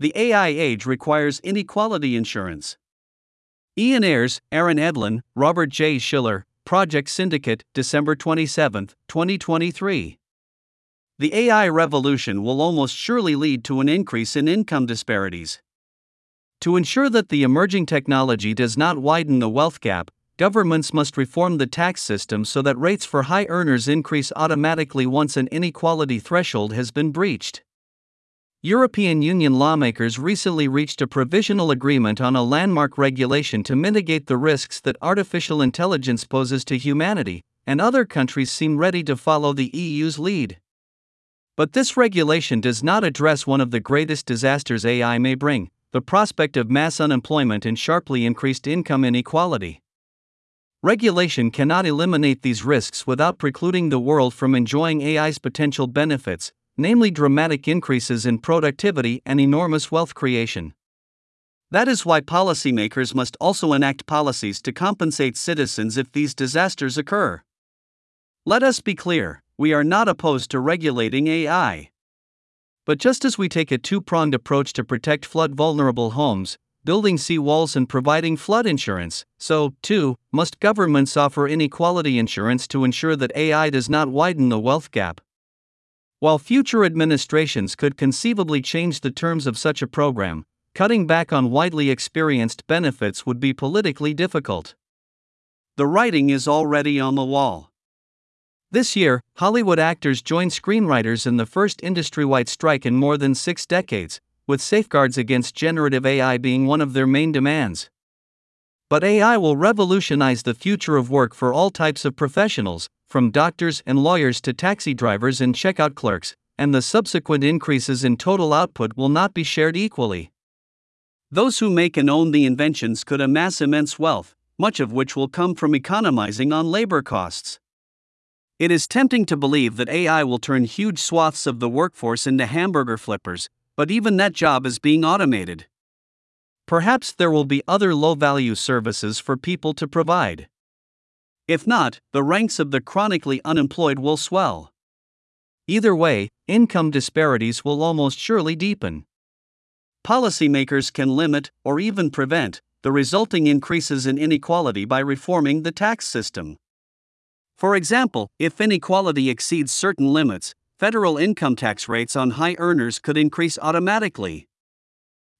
the AI age requires inequality insurance. Ian Ayres, Aaron Edlin, Robert J. Shiller, Project Syndicate, December 27, 2023. The AI revolution will almost surely lead to an increase in income disparities. To ensure that the emerging technology does not widen the wealth gap, governments must reform the tax system so that rates for high earners increase automatically once an inequality threshold has been breached. European Union lawmakers recently reached a provisional agreement on a landmark regulation to mitigate the risks that artificial intelligence poses to humanity, and other countries seem ready to follow the EU's lead. But this regulation does not address one of the greatest disasters AI may bring the prospect of mass unemployment and sharply increased income inequality. Regulation cannot eliminate these risks without precluding the world from enjoying AI's potential benefits, namely dramatic increases in productivity and enormous wealth creation. That is why policymakers must also enact policies to compensate citizens if these disasters occur. Let us be clear we are not opposed to regulating AI. But just as we take a two pronged approach to protect flood vulnerable homes, building sea walls and providing flood insurance, so, too, must governments offer inequality insurance to ensure that AI does not widen the wealth gap. While future administrations could conceivably change the terms of such a program, cutting back on widely experienced benefits would be politically difficult. The writing is already on the wall. This year, Hollywood actors joined screenwriters in the first industry wide strike in more than six decades, with safeguards against generative AI being one of their main demands. But AI will revolutionize the future of work for all types of professionals, from doctors and lawyers to taxi drivers and checkout clerks, and the subsequent increases in total output will not be shared equally. Those who make and own the inventions could amass immense wealth, much of which will come from economizing on labor costs. It is tempting to believe that AI will turn huge swaths of the workforce into hamburger flippers, but even that job is being automated. Perhaps there will be other low value services for people to provide. If not, the ranks of the chronically unemployed will swell. Either way, income disparities will almost surely deepen. Policymakers can limit, or even prevent, the resulting increases in inequality by reforming the tax system. For example, if inequality exceeds certain limits, federal income tax rates on high earners could increase automatically.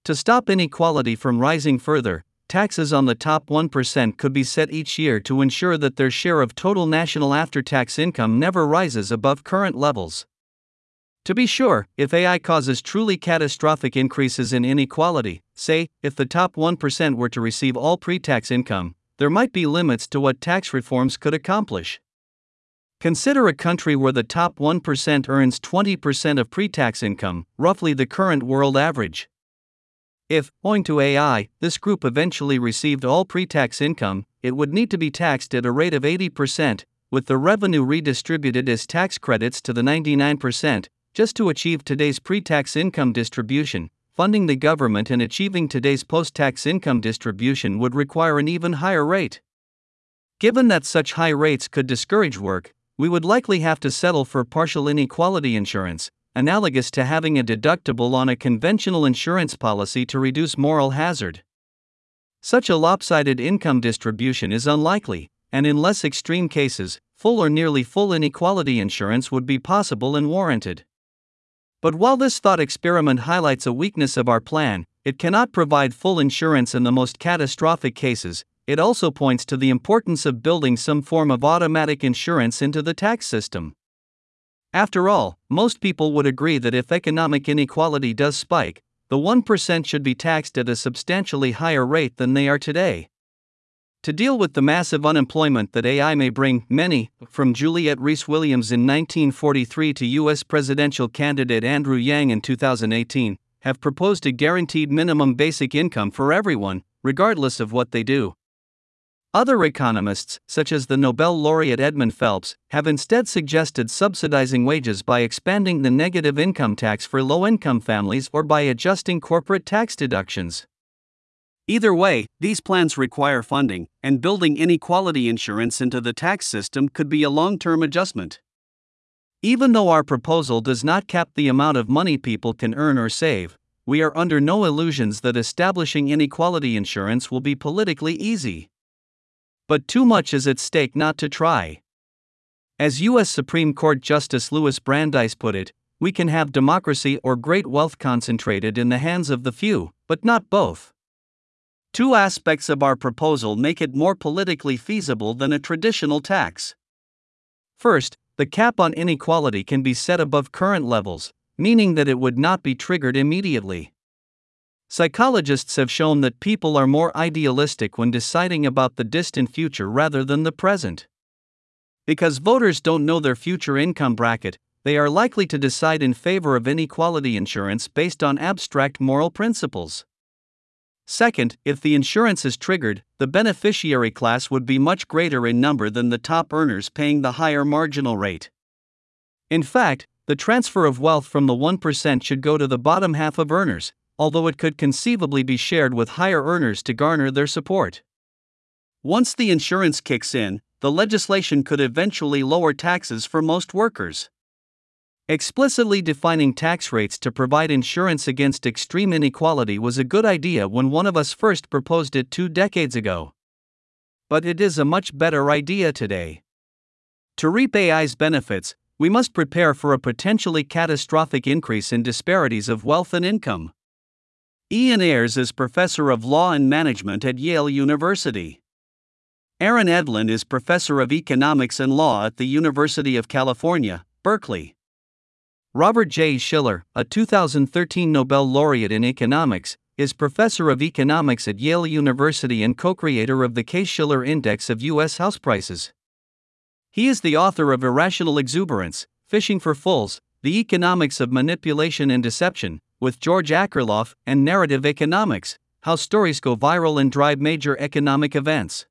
To stop inequality from rising further, taxes on the top 1% could be set each year to ensure that their share of total national after tax income never rises above current levels. To be sure, if AI causes truly catastrophic increases in inequality, say, if the top 1% were to receive all pre tax income, there might be limits to what tax reforms could accomplish. Consider a country where the top 1% earns 20% of pre tax income, roughly the current world average. If, owing to AI, this group eventually received all pre tax income, it would need to be taxed at a rate of 80%, with the revenue redistributed as tax credits to the 99%, just to achieve today's pre tax income distribution. Funding the government and achieving today's post tax income distribution would require an even higher rate. Given that such high rates could discourage work, we would likely have to settle for partial inequality insurance, analogous to having a deductible on a conventional insurance policy to reduce moral hazard. Such a lopsided income distribution is unlikely, and in less extreme cases, full or nearly full inequality insurance would be possible and warranted. But while this thought experiment highlights a weakness of our plan, it cannot provide full insurance in the most catastrophic cases, it also points to the importance of building some form of automatic insurance into the tax system. After all, most people would agree that if economic inequality does spike, the 1% should be taxed at a substantially higher rate than they are today. To deal with the massive unemployment that AI may bring, many, from Juliet Rhys-Williams in 1943 to U.S. presidential candidate Andrew Yang in 2018, have proposed a guaranteed minimum basic income for everyone, regardless of what they do. Other economists, such as the Nobel laureate Edmund Phelps, have instead suggested subsidizing wages by expanding the negative income tax for low income families or by adjusting corporate tax deductions. Either way, these plans require funding, and building inequality insurance into the tax system could be a long term adjustment. Even though our proposal does not cap the amount of money people can earn or save, we are under no illusions that establishing inequality insurance will be politically easy. But too much is at stake not to try. As U.S. Supreme Court Justice Louis Brandeis put it, we can have democracy or great wealth concentrated in the hands of the few, but not both. Two aspects of our proposal make it more politically feasible than a traditional tax. First, the cap on inequality can be set above current levels, meaning that it would not be triggered immediately. Psychologists have shown that people are more idealistic when deciding about the distant future rather than the present. Because voters don't know their future income bracket, they are likely to decide in favor of inequality insurance based on abstract moral principles. Second, if the insurance is triggered, the beneficiary class would be much greater in number than the top earners paying the higher marginal rate. In fact, the transfer of wealth from the 1% should go to the bottom half of earners, although it could conceivably be shared with higher earners to garner their support. Once the insurance kicks in, the legislation could eventually lower taxes for most workers. Explicitly defining tax rates to provide insurance against extreme inequality was a good idea when one of us first proposed it two decades ago. But it is a much better idea today. To reap AI's benefits, we must prepare for a potentially catastrophic increase in disparities of wealth and income. Ian Ayres is professor of law and management at Yale University. Aaron Edlin is professor of economics and law at the University of California, Berkeley. Robert J. Shiller, a 2013 Nobel laureate in economics, is professor of economics at Yale University and co creator of the Case Shiller Index of U.S. house prices. He is the author of Irrational Exuberance Fishing for Fools The Economics of Manipulation and Deception, with George Akerlof, and Narrative Economics How Stories Go Viral and Drive Major Economic Events.